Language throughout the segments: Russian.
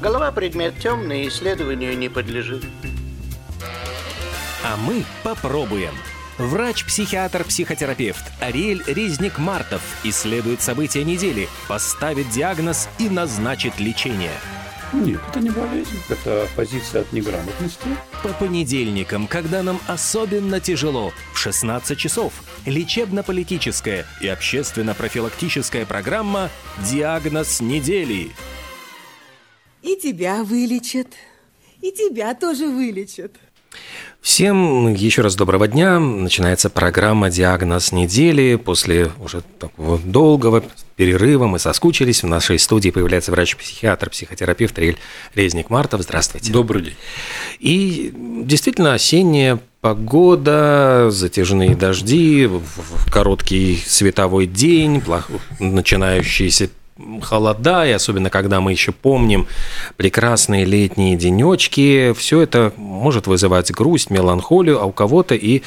Голова предмет темный, исследованию не подлежит. А мы попробуем. Врач-психиатр-психотерапевт Ариэль Резник-Мартов исследует события недели, поставит диагноз и назначит лечение. Нет, это не болезнь, это позиция от неграмотности. По понедельникам, когда нам особенно тяжело, в 16 часов, лечебно-политическая и общественно-профилактическая программа «Диагноз недели». И тебя вылечат, и тебя тоже вылечат. Всем еще раз доброго дня. Начинается программа «Диагноз недели». После уже такого долгого перерыва мы соскучились. В нашей студии появляется врач-психиатр, психотерапевт Риль Резник-Мартов. Здравствуйте. Добрый день. И действительно осенняя погода, затяжные дожди, короткий световой день, начинающийся холода, и особенно когда мы еще помним прекрасные летние денечки, все это может вызывать грусть, меланхолию, а у кого-то и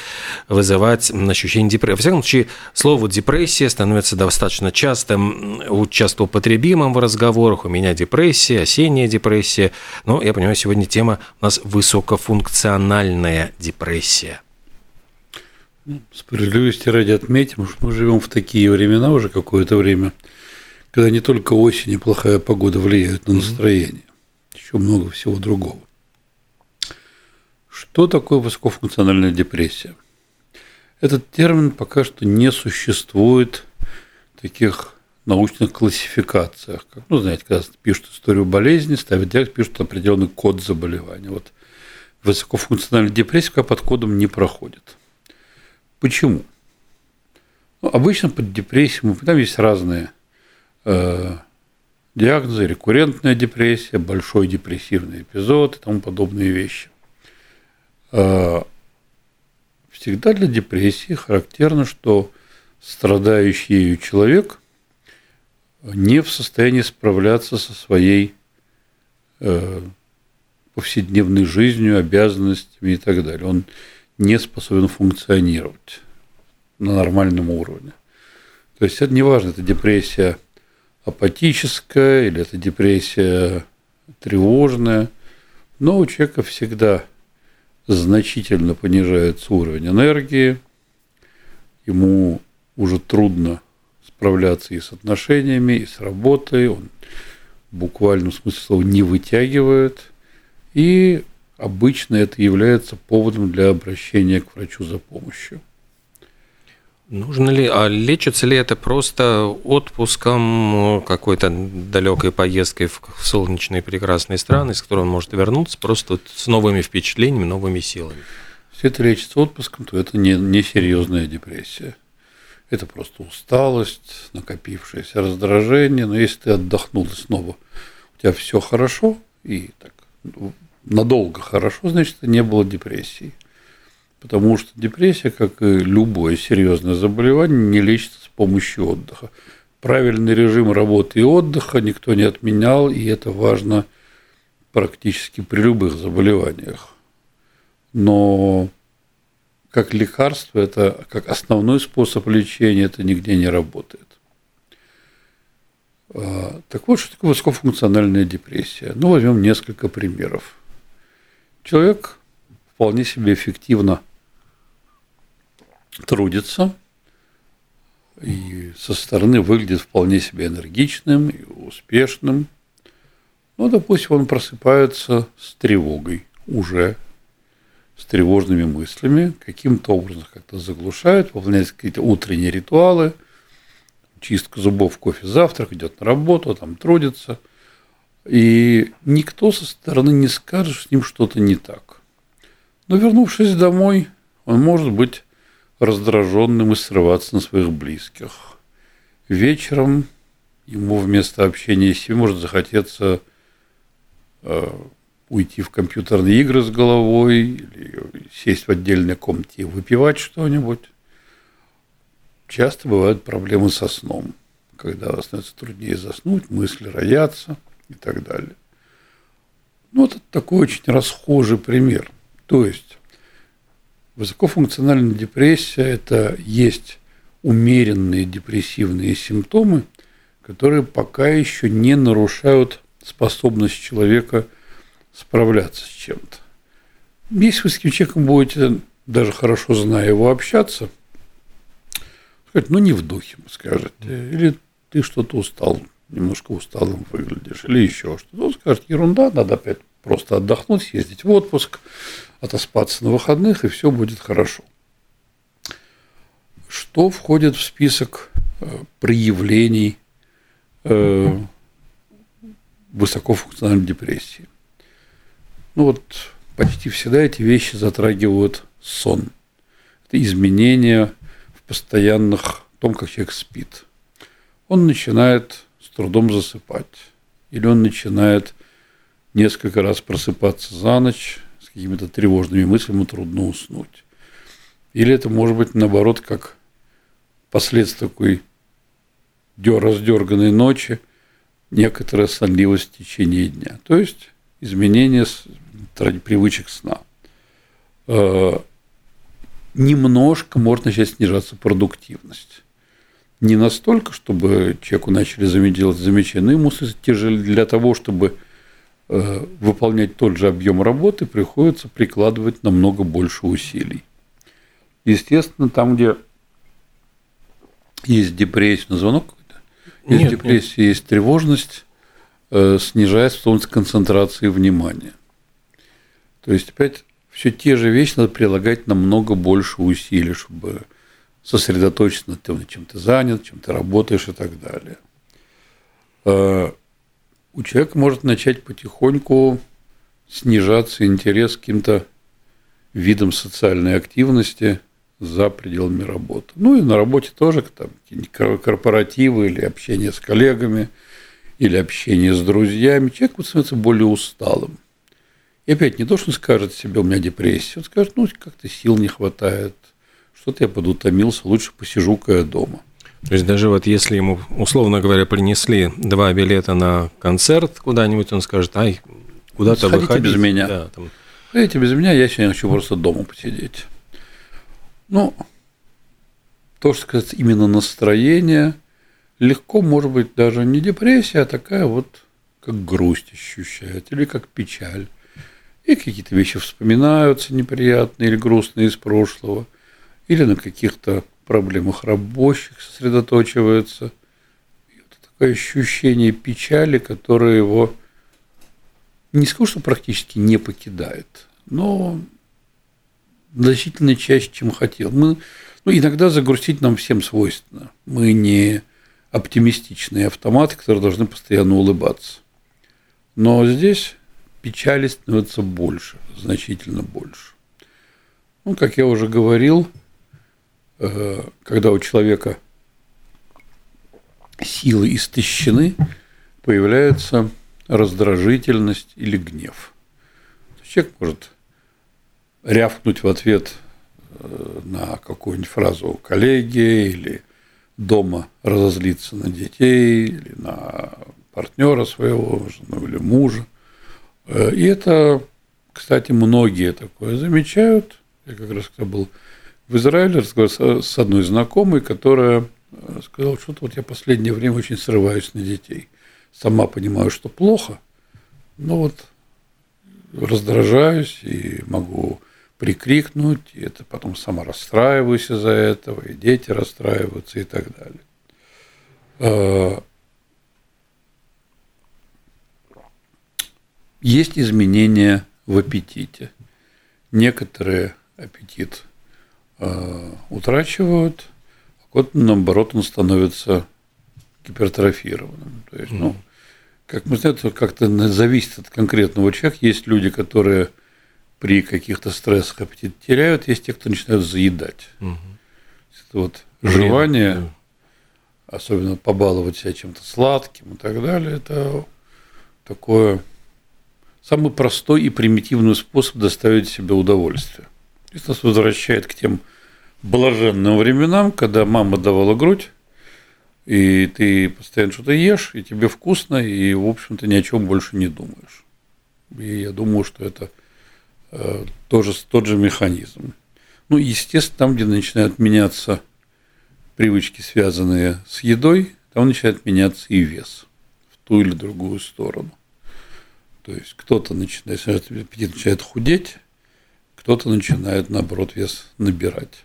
вызывать ощущение депрессии. Во всяком случае, слово депрессия становится достаточно частым, часто употребимым в разговорах. У меня депрессия, осенняя депрессия. Но я понимаю, сегодня тема у нас высокофункциональная депрессия. Ну, справедливости ради отметим, что мы живем в такие времена уже какое-то время – когда не только осень и плохая погода влияют на настроение, еще много всего другого. Что такое высокофункциональная депрессия? Этот термин пока что не существует в таких научных классификациях. Как, ну, знаете, когда пишут историю болезни, ставят диагноз, пишут определенный код заболевания. Вот высокофункциональная депрессия пока под кодом не проходит. Почему? Ну, обычно под депрессией, там есть разные Э, диагнозы, рекуррентная депрессия, большой депрессивный эпизод и тому подобные вещи. Э, всегда для депрессии характерно, что страдающий ею человек не в состоянии справляться со своей э, повседневной жизнью, обязанностями и так далее. Он не способен функционировать на нормальном уровне. То есть это не это депрессия апатическая или это депрессия тревожная, но у человека всегда значительно понижается уровень энергии, ему уже трудно справляться и с отношениями, и с работой, он в буквальном смысле слова не вытягивает, и обычно это является поводом для обращения к врачу за помощью. Нужно ли, а лечится ли это просто отпуском, какой-то далекой поездкой в солнечные прекрасные страны, с которой он может вернуться просто с новыми впечатлениями, новыми силами? Если это лечится отпуском, то это не, не серьезная депрессия. Это просто усталость, накопившееся раздражение. Но если ты отдохнул и снова у тебя все хорошо и так надолго хорошо, значит, не было депрессии. Потому что депрессия, как и любое серьезное заболевание, не лечится с помощью отдыха. Правильный режим работы и отдыха никто не отменял, и это важно практически при любых заболеваниях. Но как лекарство, это как основной способ лечения, это нигде не работает. А, так вот, что такое высокофункциональная депрессия? Ну, возьмем несколько примеров. Человек вполне себе эффективно трудится и со стороны выглядит вполне себе энергичным и успешным. Ну, допустим, он просыпается с тревогой уже, с тревожными мыслями, каким-то образом как-то заглушает, выполняет какие-то утренние ритуалы, чистка зубов, кофе, завтрак, идет на работу, там трудится. И никто со стороны не скажет, с ним что-то не так. Но вернувшись домой, он может быть раздраженным и срываться на своих близких. Вечером ему вместо общения с ним может захотеться э, уйти в компьютерные игры с головой или сесть в отдельной комнате и выпивать что-нибудь. Часто бывают проблемы со сном, когда становится труднее заснуть, мысли роятся и так далее. Ну, это такой очень расхожий пример. То есть Высокофункциональная депрессия – это есть умеренные депрессивные симптомы, которые пока еще не нарушают способность человека справляться с чем-то. Если вы с этим человеком будете, даже хорошо зная его, общаться, сказать, ну не в духе, скажете, или ты что-то устал, немножко усталым выглядишь, или еще что-то. Он скажет, ерунда, надо опять просто отдохнуть, съездить в отпуск, отоспаться на выходных, и все будет хорошо. Что входит в список э, проявлений э, высокофункциональной депрессии? Ну вот почти всегда эти вещи затрагивают сон. Это изменения в постоянных том, как человек спит. Он начинает с трудом засыпать. Или он начинает несколько раз просыпаться за ночь с какими-то тревожными мыслями, трудно уснуть. Или это может быть наоборот как последствия такой раздерганной ночи, некоторая сонливость в течение дня. То есть изменение привычек сна. Э, немножко может начать снижаться продуктивность. Не настолько, чтобы человеку начали делать замечания, но ему для того, чтобы выполнять тот же объем работы, приходится прикладывать намного больше усилий. Естественно, там, где есть депрессия, на звонок какой-то, есть нет, депрессия, нет. есть тревожность, э, снижается в концентрации внимания. То есть, опять, все те же вещи надо прилагать намного больше усилий, чтобы сосредоточиться на том, чем ты занят, чем ты работаешь и так далее. У человека может начать потихоньку снижаться интерес к каким-то видам социальной активности за пределами работы. Ну и на работе тоже там корпоративы или общение с коллегами, или общение с друзьями. Человек становится более усталым. И опять не то, что он скажет себе, у меня депрессия, он скажет, ну, как-то сил не хватает, что-то я подутомился, лучше посижу-ка я дома. То есть даже вот если ему, условно говоря, принесли два билета на концерт куда-нибудь, он скажет, ай, куда-то выходить. без меня. Да, там. Ходите без меня, я сегодня хочу просто дома посидеть. Ну, то, что сказать, именно настроение, легко, может быть, даже не депрессия, а такая вот, как грусть ощущает, или как печаль и какие-то вещи вспоминаются неприятные или грустные из прошлого, или на каких-то проблемах рабочих сосредоточиваются. И вот такое ощущение печали, которое его не скажу, что практически не покидает, но значительно чаще, чем хотел. Мы, ну, иногда загрустить нам всем свойственно. Мы не оптимистичные автоматы, которые должны постоянно улыбаться. Но здесь печали становится больше, значительно больше. Ну, как я уже говорил, когда у человека силы истощены, появляется раздражительность или гнев. Человек может рявкнуть в ответ э, на какую-нибудь фразу коллеги или дома разозлиться на детей или на партнера своего, жену или мужа – Э, и это, кстати, многие такое замечают. Я как раз когда был в Израиле, разговаривал с одной знакомой, которая э, сказала, что вот я последнее время очень срываюсь на детей. Сама понимаю, что плохо, но вот раздражаюсь и могу прикрикнуть, и это потом сама расстраиваюсь из-за этого, и дети расстраиваются и так далее. Э, Есть изменения в аппетите. Некоторые аппетит утрачивают, а вот наоборот он становится гипертрофированным. То есть, ну, как мы знаем, это как-то зависит от конкретного человека. Есть люди, которые при каких-то стрессах аппетит теряют, есть те, кто начинают заедать. Угу. Это вот желание, да. особенно побаловать себя чем-то сладким и так далее, это такое самый простой и примитивный способ доставить себе удовольствие. Это нас возвращает к тем блаженным временам, когда мама давала грудь, и ты постоянно что-то ешь, и тебе вкусно, и, в общем-то, ни о чем больше не думаешь. И я думаю, что это э, тоже тот же механизм. Ну, естественно, там, где начинают меняться привычки, связанные с едой, там начинает меняться и вес в ту или другую сторону. То есть кто-то начинает, аппетит начинает худеть, кто-то начинает, наоборот, вес набирать.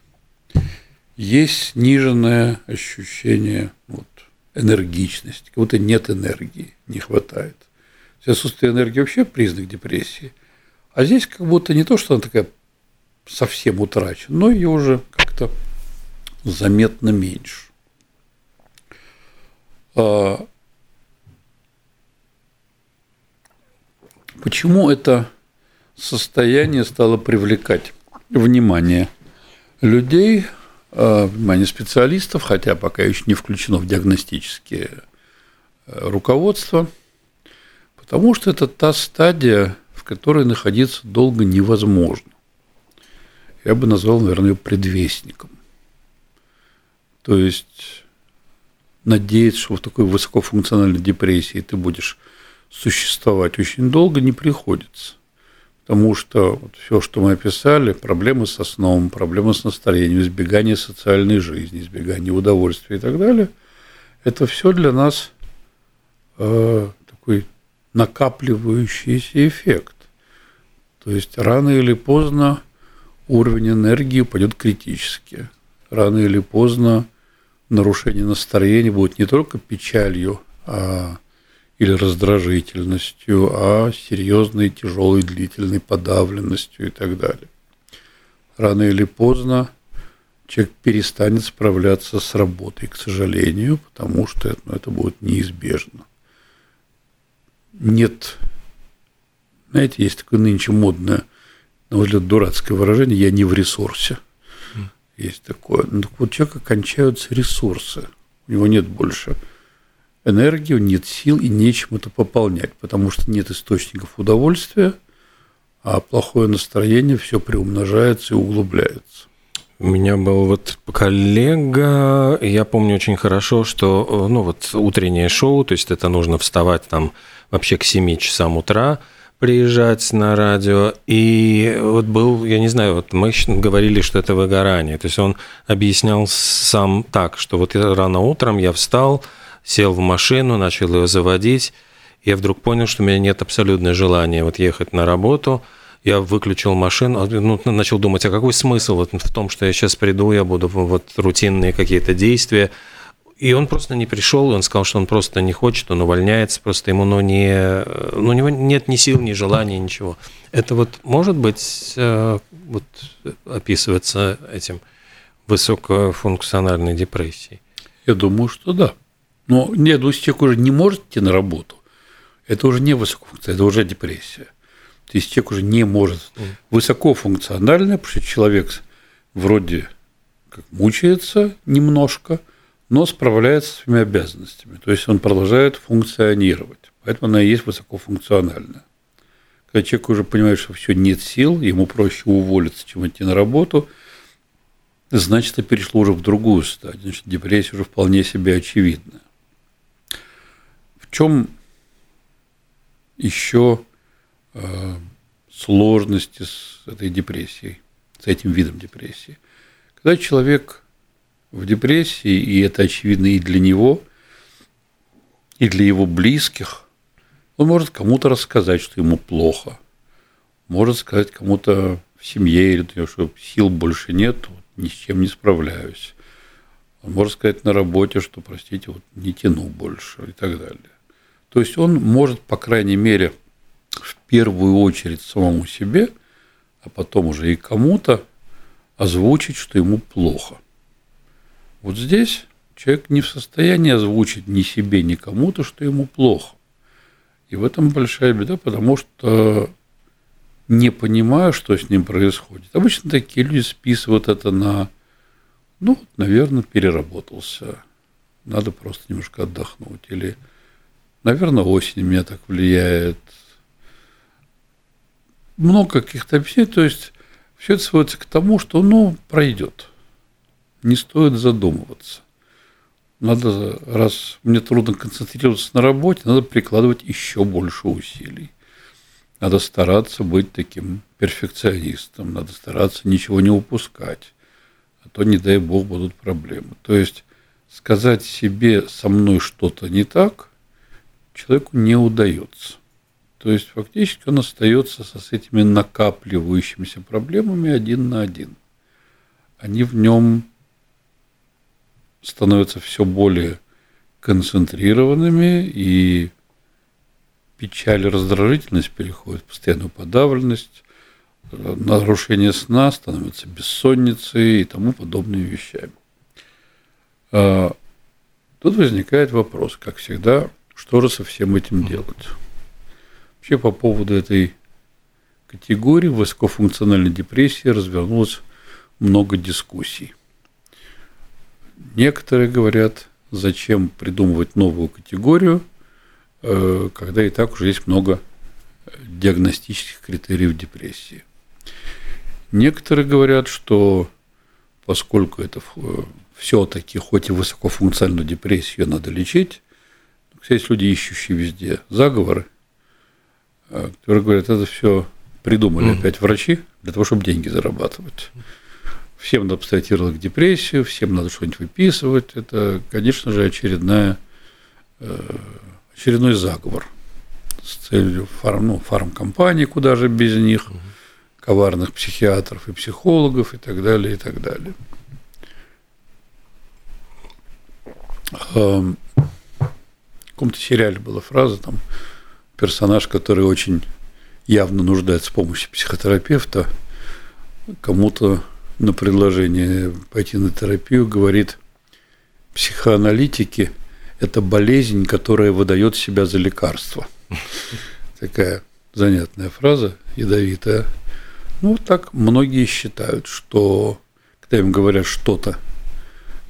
Есть сниженное ощущение вот, энергичности, как будто нет энергии, не хватает. Отсутствие энергии вообще признак депрессии. А здесь как будто не то, что она такая совсем утрачена, но ее уже как-то заметно меньше. А почему это состояние стало привлекать внимание людей, а, внимание специалистов, хотя пока еще не включено в диагностические э, руководства, потому что это та стадия, в которой находиться долго невозможно. Я бы назвал, наверное, ее предвестником. То есть надеяться, что в такой высокофункциональной депрессии ты будешь существовать очень долго, не приходится. Потому что вот все, что мы описали, проблемы со сном, проблемы с настроением, избегание социальной жизни, избегание удовольствия и так далее, это все для нас э, такой накапливающийся эффект. То есть рано или поздно уровень энергии упадет критически. Рано или поздно нарушение настроения будет не только печалью, а или раздражительностью, а серьезной, тяжелой, длительной подавленностью и так далее. Рано или поздно человек перестанет справляться с работой, к сожалению, потому что ну, это будет неизбежно. Нет, знаете, есть такое нынче модное, на мой взгляд, дурацкое выражение «я не в ресурсе». Есть такое. Ну, так вот, у человека кончаются ресурсы, у него нет больше – энергию, нет сил и нечем это пополнять, потому что нет источников удовольствия, а плохое настроение все приумножается и углубляется. У меня был вот коллега, я помню очень хорошо, что ну вот утреннее шоу, то есть это нужно вставать там вообще к 7 часам утра, приезжать на радио. И вот был, я не знаю, вот мы говорили, что это выгорание. То есть он объяснял сам так, что вот рано утром я встал, сел в машину, начал ее заводить. Я вдруг понял, что у меня нет абсолютного желания вот ехать на работу. Я выключил машину, а, ну, начал думать, а какой смысл вот в том, что я сейчас приду, я буду вот рутинные какие-то действия. И он просто не пришел, он сказал, что он просто не хочет, он увольняется, просто ему ну, не, ну, у него нет ни сил, ни желания, ничего. Это вот может быть э, вот, описывается этим высокофункциональной депрессией? Я думаю, что да. Но нет, ну, если человек уже не может идти на работу, это уже не высокофункциональная, это уже депрессия. То есть человек уже не может. Высокофункциональная, потому что человек вроде как мучается немножко, но справляется с своими обязанностями. То есть он продолжает функционировать. Поэтому она и есть высокофункциональная. Когда человек уже понимает, что все нет сил, ему проще уволиться, чем идти на работу – значит, это перешло уже в другую стадию. Значит, депрессия уже вполне себе очевидна чем еще э, сложности с этой депрессией, с этим видом депрессии? Когда человек в депрессии, и это очевидно и для него, и для его близких, он может кому-то рассказать, что ему плохо, может сказать кому-то в семье, что сил больше нет, вот, ни с чем не справляюсь. Он может сказать на работе, что, простите, вот не тяну больше и так далее. То есть он может, по крайней мере, в первую очередь самому себе, а потом уже и кому-то озвучить, что ему плохо. Вот здесь человек не в состоянии озвучить ни себе, ни кому-то, что ему плохо. И в этом большая беда, потому что не понимаю, что с ним происходит. Обычно такие люди списывают это на, ну, наверное, переработался. Надо просто немножко отдохнуть. Или Наверное, осень меня так влияет. Много каких-то объяснений. То есть все это сводится к тому, что ну, пройдет. Не стоит задумываться. Надо, раз мне трудно концентрироваться на работе, надо прикладывать еще больше усилий. Надо стараться быть таким перфекционистом, надо стараться ничего не упускать, а то, не дай бог, будут проблемы. То есть сказать себе со мной что-то не так – человеку не удается. То есть фактически он остается со, с этими накапливающимися проблемами один на один. Они в нем становятся все более концентрированными, и печаль раздражительность переходят в постоянную подавленность, нарушение сна становится бессонницей и тому подобными вещами. А, тут возникает вопрос, как всегда, что же со всем этим делать? Вообще по поводу этой категории высокофункциональной депрессии развернулось много дискуссий. Некоторые говорят, зачем придумывать новую категорию, э, когда и так уже есть много диагностических критериев депрессии. Некоторые говорят, что поскольку это все-таки, хоть и высокофункциональную депрессию надо лечить, есть люди, ищущие везде заговоры, э, которые говорят, это все придумали mm-hmm. опять врачи для того, чтобы деньги зарабатывать. Всем надо ярлык депрессию, всем надо что-нибудь выписывать. Это, конечно же, очередная, э, очередной заговор с целью фарм, ну, фармкомпаний, куда же без них, mm-hmm. коварных психиатров и психологов и так далее, и так далее. В каком-то сериале была фраза, там персонаж, который очень явно нуждается в помощи психотерапевта, кому-то на предложение пойти на терапию говорит, психоаналитики – это болезнь, которая выдает себя за лекарство. Такая занятная фраза, ядовитая. Ну, так многие считают, что когда им говорят что-то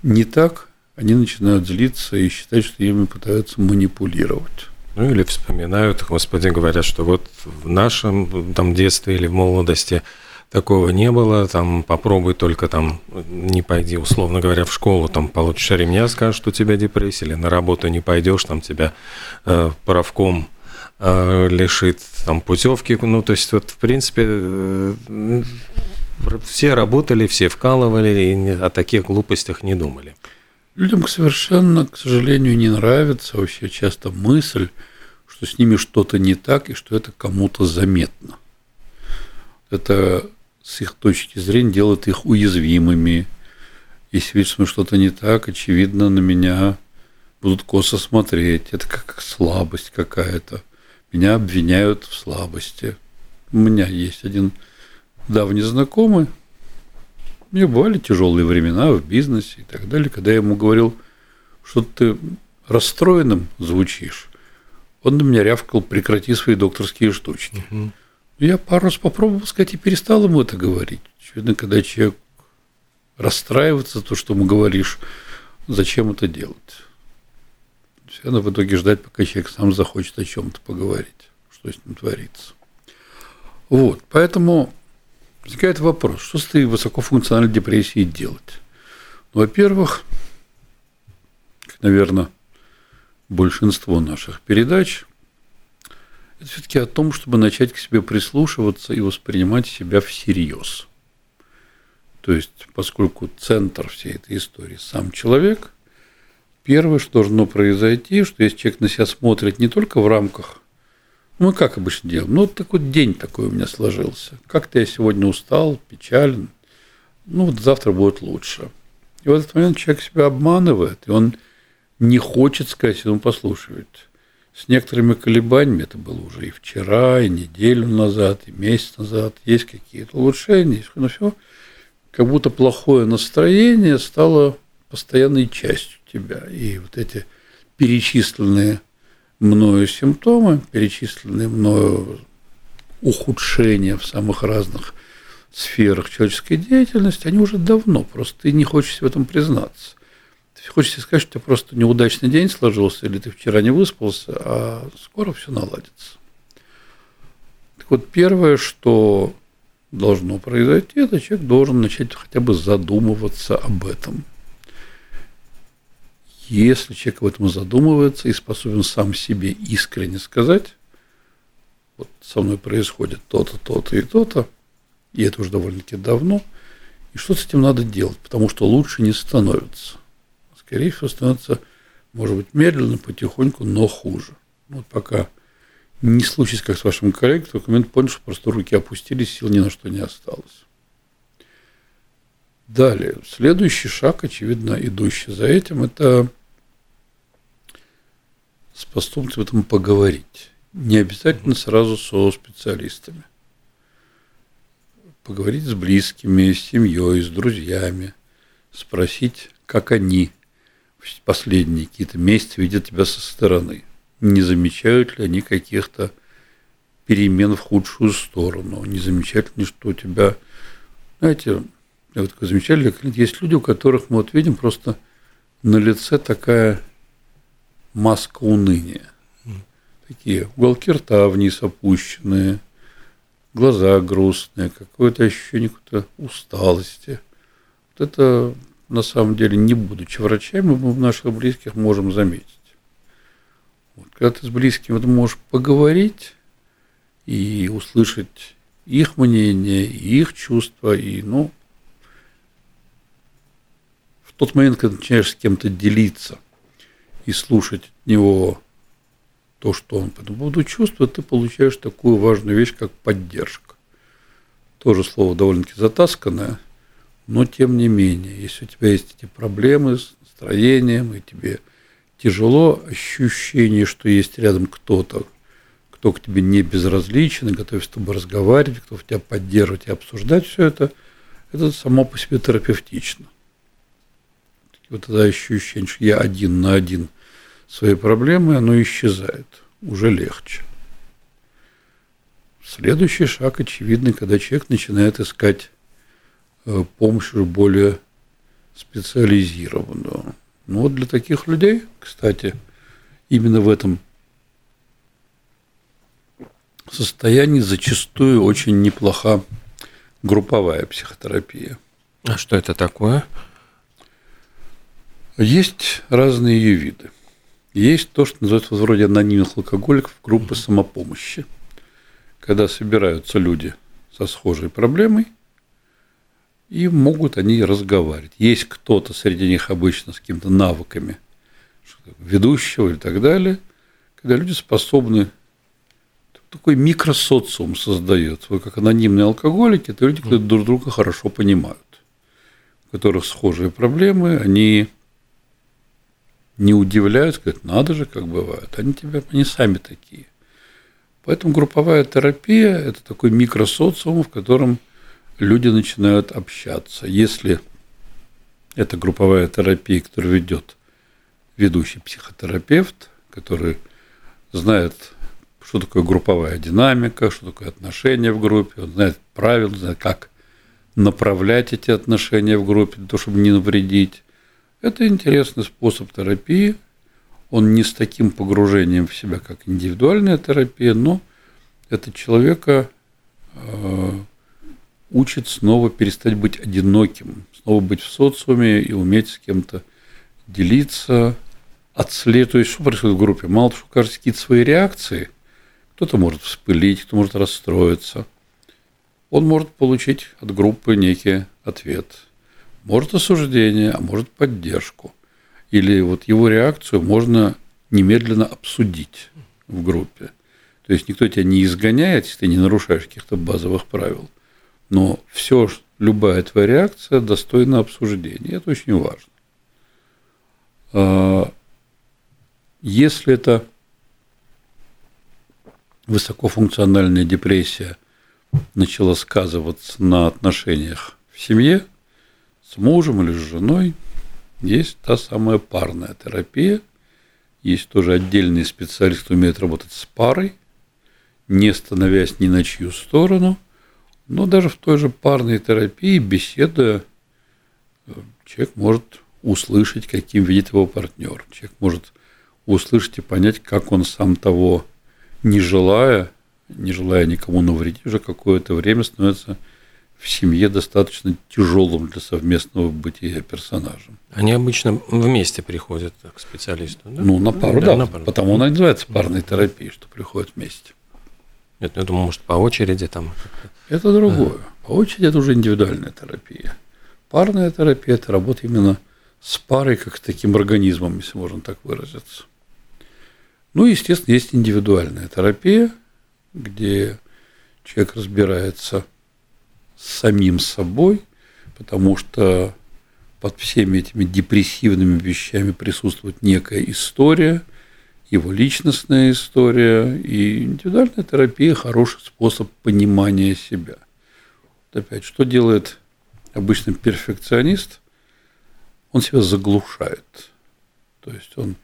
не так, они начинают злиться и считать, что ими пытаются манипулировать. Ну или вспоминают, господи, говорят, что вот в нашем там детстве или в молодости такого не было, там попробуй только там не пойди, условно говоря, в школу, там получишь ремня, скажешь, что у тебя депрессия, или на работу не пойдешь, там тебя э, правком э, лишит там путевки, ну то есть вот в принципе э, все работали, все вкалывали и о таких глупостях не думали. Людям совершенно, к сожалению, не нравится вообще часто мысль, что с ними что-то не так и что это кому-то заметно. Это с их точки зрения делает их уязвимыми. Если видишь, что что-то не так, очевидно, на меня будут косо смотреть. Это как слабость какая-то. Меня обвиняют в слабости. У меня есть один давний знакомый, меня бывали тяжелые времена в бизнесе и так далее, когда я ему говорил, что ты расстроенным звучишь, он на меня рявкал, прекрати свои докторские штучки. Угу. Я пару раз попробовал сказать и перестал ему это говорить. Очевидно, когда человек расстраивается, то, что ему говоришь, зачем это делать? Все надо в итоге ждать, пока человек сам захочет о чем-то поговорить, что с ним творится. Вот, поэтому возникает вопрос, что с этой высокофункциональной депрессией делать? Ну, во-первых, наверное, большинство наших передач, это все-таки о том, чтобы начать к себе прислушиваться и воспринимать себя всерьез. То есть, поскольку центр всей этой истории сам человек, первое, что должно произойти, что если человек на себя смотрит не только в рамках мы как обычно делаем? Ну, вот такой день такой у меня сложился. Как-то я сегодня устал, печален. Ну, вот завтра будет лучше. И в этот момент человек себя обманывает, и он не хочет сказать, он послушает. С некоторыми колебаниями, это было уже и вчера, и неделю назад, и месяц назад, есть какие-то улучшения, но все, как будто плохое настроение стало постоянной частью тебя. И вот эти перечисленные мною симптомы, перечисленные мною ухудшения в самых разных сферах человеческой деятельности, они уже давно, просто ты не хочешь в этом признаться. Ты хочешь сказать, что у тебя просто неудачный день сложился, или ты вчера не выспался, а скоро все наладится. Так вот, первое, что должно произойти, это человек должен начать хотя бы задумываться об этом – если человек об этом задумывается и способен сам себе искренне сказать, вот со мной происходит то-то, то-то и то-то, и это уже довольно-таки давно, и что с этим надо делать, потому что лучше не становится. Скорее всего, становится, может быть, медленно, потихоньку, но хуже. Вот пока не случится, как с вашим коллегой, тот момент понял, что просто руки опустились, сил ни на что не осталось. Далее, следующий шаг, очевидно, идущий за этим, это способность в этом поговорить. Не обязательно сразу со специалистами. Поговорить с близкими, с семьей, с друзьями, спросить, как они последние какие-то месяцы видят тебя со стороны. Не замечают ли они каких-то перемен в худшую сторону? Не замечают ли, что у тебя, знаете, я вот такой замечательный клиент, есть люди, у которых мы вот видим просто на лице такая маска уныния. Такие уголки рта вниз опущенные, глаза грустные, какое-то ощущение какой-то усталости. Вот это на самом деле, не будучи врачами, мы в наших близких можем заметить. Вот, когда ты с близкими вот можешь поговорить и услышать их мнение, их чувства, и, ну, тот момент, когда начинаешь с кем-то делиться и слушать от него то, что он по этому поводу чувствует, ты получаешь такую важную вещь, как поддержка. Тоже слово довольно-таки затасканное – но тем не менее, если у тебя есть эти проблемы с настроением, и тебе тяжело, ощущение, что есть рядом кто-то, кто к тебе не безразличен, и готов с тобой разговаривать, кто в тебя поддерживать и обсуждать все это, это само по себе терапевтично. Вот это ощущение, что я один на один своей проблемой, оно исчезает, уже легче. Следующий шаг очевидный, когда человек начинает искать Э, помощь уже более специализированную. Ну вот для таких людей, кстати, именно в этом состоянии зачастую очень неплоха групповая психотерапия. А что это такое? Есть разные ее виды. Есть то, что называется вроде анонимных алкоголиков, группы самопомощи. Когда собираются люди со схожей проблемой – и могут они разговаривать. Есть кто-то среди них обычно с какими-то навыками ведущего и так далее, когда люди способны такой микросоциум создается. Вот как анонимные алкоголики, это люди, которые друг друга хорошо понимают, у которых схожие проблемы, они не удивляются, говорят, надо же, как бывает. Они тебя, они сами такие. Поэтому групповая терапия – это такой микросоциум, в котором люди начинают общаться. Если это групповая терапия, которую ведет ведущий психотерапевт, который знает, что такое групповая динамика, что такое отношения в группе, он знает правила, знает, как направлять эти отношения в группе для того, чтобы не навредить. Это интересный способ терапии. Он не с таким погружением в себя, как индивидуальная терапия, но это человека э, учит снова перестать быть одиноким, снова быть в социуме и уметь с кем-то делиться, отслеживать. То есть, что происходит в группе? Мало того, что кажется какие-то свои реакции, кто-то может вспылить, кто может расстроиться. Он может получить от группы некий ответ. Может осуждение, а может поддержку. Или вот его реакцию можно немедленно обсудить в группе. То есть никто тебя не изгоняет, если ты не нарушаешь каких-то базовых правил – но все, любая твоя реакция достойна обсуждения. Это очень важно. А, если это высокофункциональная депрессия начала сказываться на отношениях в семье с мужем или с женой, есть та самая парная терапия, есть тоже отдельный специалист, кто умеет работать с парой, не становясь ни на чью сторону, но даже в той же парной терапии, беседуя, человек может услышать, каким видит его партнер. Человек может услышать и понять, как он сам того не желая, не желая никому навредить, уже какое-то время становится в семье достаточно тяжелым для совместного бытия персонажем. Они обычно вместе приходят к специалисту, да? Ну, на пару, да. да на пару. Потому она называется парной терапией, что приходят вместе. Нет, ну, я думаю, может, по очереди там. Это другое. По очереди это уже индивидуальная терапия. Парная терапия – это работа именно с парой, как с таким организмом, если можно так выразиться. Ну, естественно, есть индивидуальная терапия, где человек разбирается самим собой, потому что под всеми этими депрессивными вещами присутствует некая история, его личностная история, и индивидуальная терапия – хороший способ понимания себя. Вот опять, что делает обычный перфекционист? Он себя заглушает. То есть он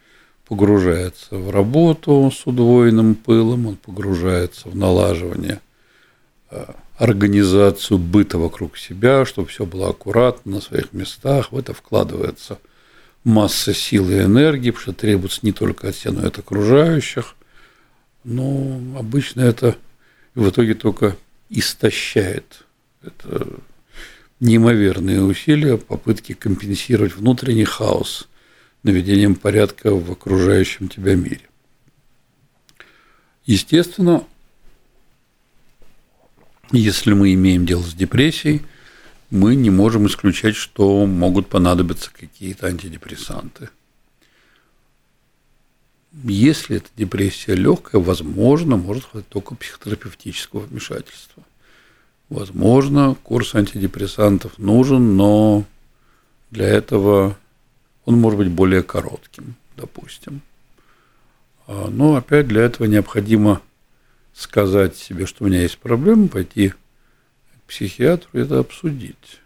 погружается в работу с удвоенным пылом, он погружается в налаживание э, организацию быта вокруг себя, чтобы все было аккуратно на своих местах. В это вкладывается масса сил и энергии, потому что требуется не только от себя, но и от окружающих. Но обычно это в итоге только истощает. Это неимоверные усилия, попытки компенсировать внутренний хаос наведением порядка в окружающем тебя мире. Естественно, если мы имеем дело с депрессией, мы не можем исключать, что могут понадобиться какие-то антидепрессанты. Если эта депрессия легкая, возможно, может хватить только психотерапевтического вмешательства. Возможно, курс антидепрессантов нужен, но для этого он может быть более коротким, допустим. А, но опять для этого необходимо сказать себе, что у меня есть проблема, пойти к психиатру и это обсудить.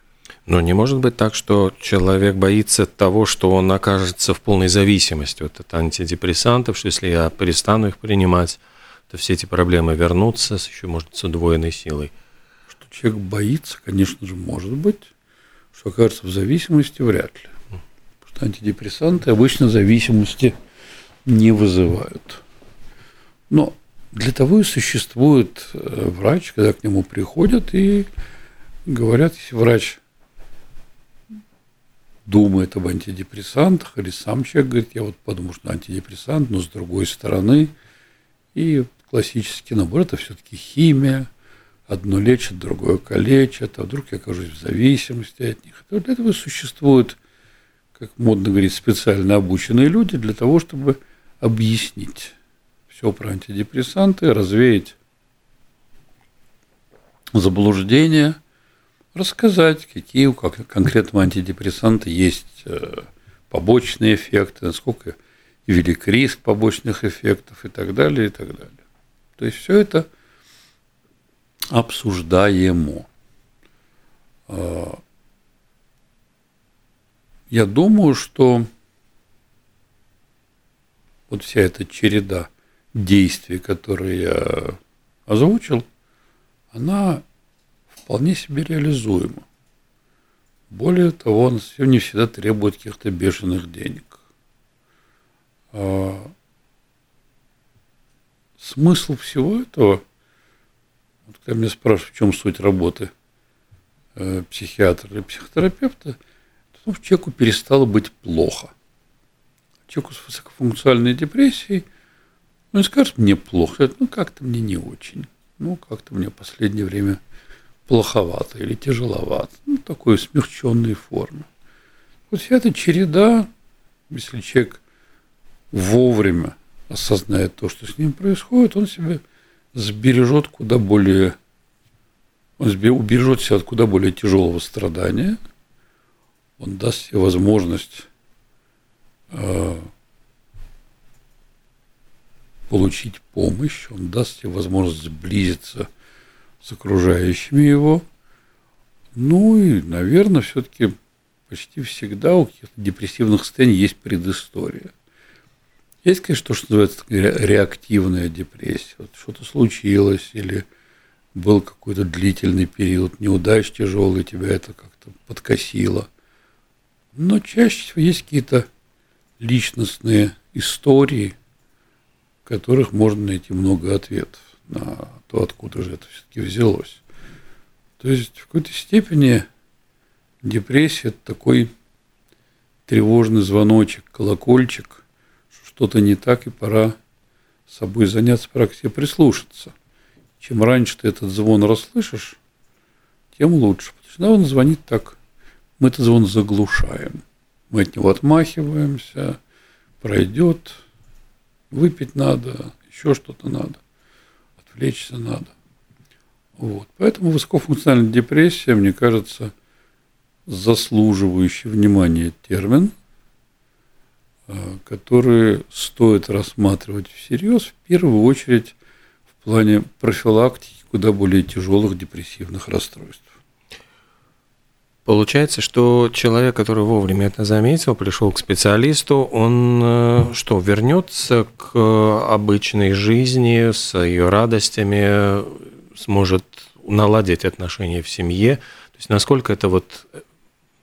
Но не может быть так, что человек боится того, что он окажется в полной зависимости вот от антидепрессантов, что если я перестану их принимать, то все эти проблемы вернутся с еще, может, с удвоенной силой. Что человек боится, конечно же, может быть, что окажется в зависимости, вряд ли. Потому что антидепрессанты обычно зависимости не вызывают. Но для того и существует э, врач, когда к нему приходят и говорят, если врач думает об антидепрессантах, или сам человек говорит, я вот подумал, что антидепрессант, но с другой стороны, и классический набор – это все-таки химия, одно лечит, другое калечит, а вдруг я окажусь в зависимости от них. Для этого существуют, как модно говорить, специально обученные люди для того, чтобы объяснить все про антидепрессанты, развеять заблуждения, рассказать, какие у конкретного антидепрессанта есть э, побочные эффекты, насколько велик риск побочных эффектов и так далее, и так далее. То есть все это обсуждаемо. А, я думаю, что вот вся эта череда действий, которые я озвучил, она вполне себе реализуема. Более того, он не всегда требует каких-то бешеных денег. А смысл всего этого, вот когда меня спрашивают, в чем суть работы э, психиатра или психотерапевта, то человеку перестало быть плохо. Человеку с высокофункциональной депрессией – ну, и скажет, мне плохо. Ну, как-то мне не очень. Ну, как-то мне в последнее время плоховато или тяжеловато. Ну, такой смягченной форме. Вот вся эта череда, если человек вовремя осознает то, что с ним происходит, он себе сбережет куда более, он убережет себя от куда более тяжелого страдания, он даст себе возможность э, получить помощь, он даст тебе возможность сблизиться с окружающими его. Ну и, наверное, все-таки почти всегда у каких-то депрессивных состояний есть предыстория. Есть, конечно, то, что называется реактивная депрессия. Вот что-то случилось или был какой-то длительный период неудач тяжелый, тебя это как-то подкосило. Но чаще всего есть какие-то личностные истории – которых можно найти много ответов на то, откуда же это все-таки взялось. То есть в какой-то степени депрессия – это такой тревожный звоночек, колокольчик, что что-то не так, и пора собой заняться, пора прислушаться. Чем раньше ты этот звон расслышишь, тем лучше. Потому что он звонит так, мы этот звон заглушаем. Мы от него отмахиваемся, пройдет, Выпить надо, еще что-то надо, отвлечься надо. Вот. Поэтому высокофункциональная депрессия, мне кажется, заслуживающий внимания термин, э, который стоит рассматривать всерьез, в первую очередь в плане профилактики куда более тяжелых депрессивных расстройств. Получается, что человек, который вовремя это заметил, пришел к специалисту, он э, что, вернется к обычной жизни с ее радостями, сможет наладить отношения в семье. То есть насколько это вот,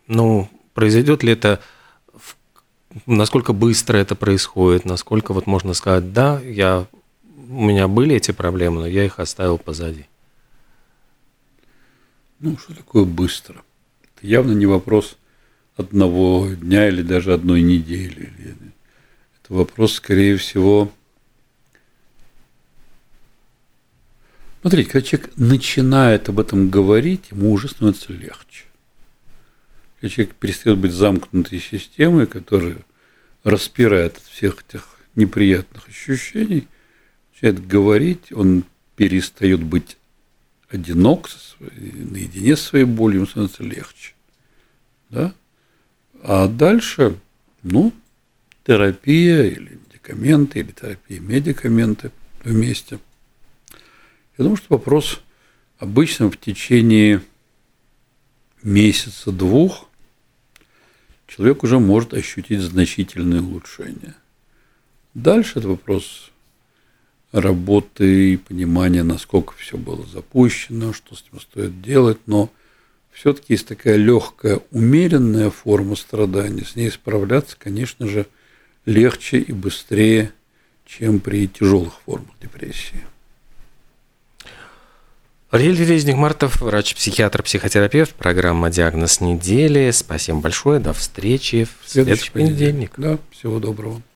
ну, произойдет ли это, насколько быстро это происходит, насколько вот можно сказать, да, я, у меня были эти проблемы, но я их оставил позади. Ну, что такое быстро? Это явно не вопрос одного дня или даже одной недели. Это вопрос, скорее всего, Смотрите, когда человек начинает об этом говорить, ему уже становится легче. Когда человек перестает быть замкнутой системой, которая распирает от всех этих неприятных ощущений, начинает говорить, он перестает быть одинок, наедине с своей болью, ему становится легче. Да? А дальше, ну, терапия или медикаменты, или терапия медикаменты вместе – я думаю, что вопрос обычно в течение месяца-двух человек уже может ощутить значительные улучшения. Дальше это вопрос работы и понимания, насколько все было запущено, что с ним стоит делать, но все-таки есть такая легкая, умеренная форма страдания, с ней справляться, конечно же, легче и быстрее, чем при тяжелых формах депрессии. Ариэль Резник-Мартов, врач-психиатр, психотерапевт, программа «Диагноз недели». Спасибо большое, до встречи в следующий, следующий понедельник. Да, всего доброго.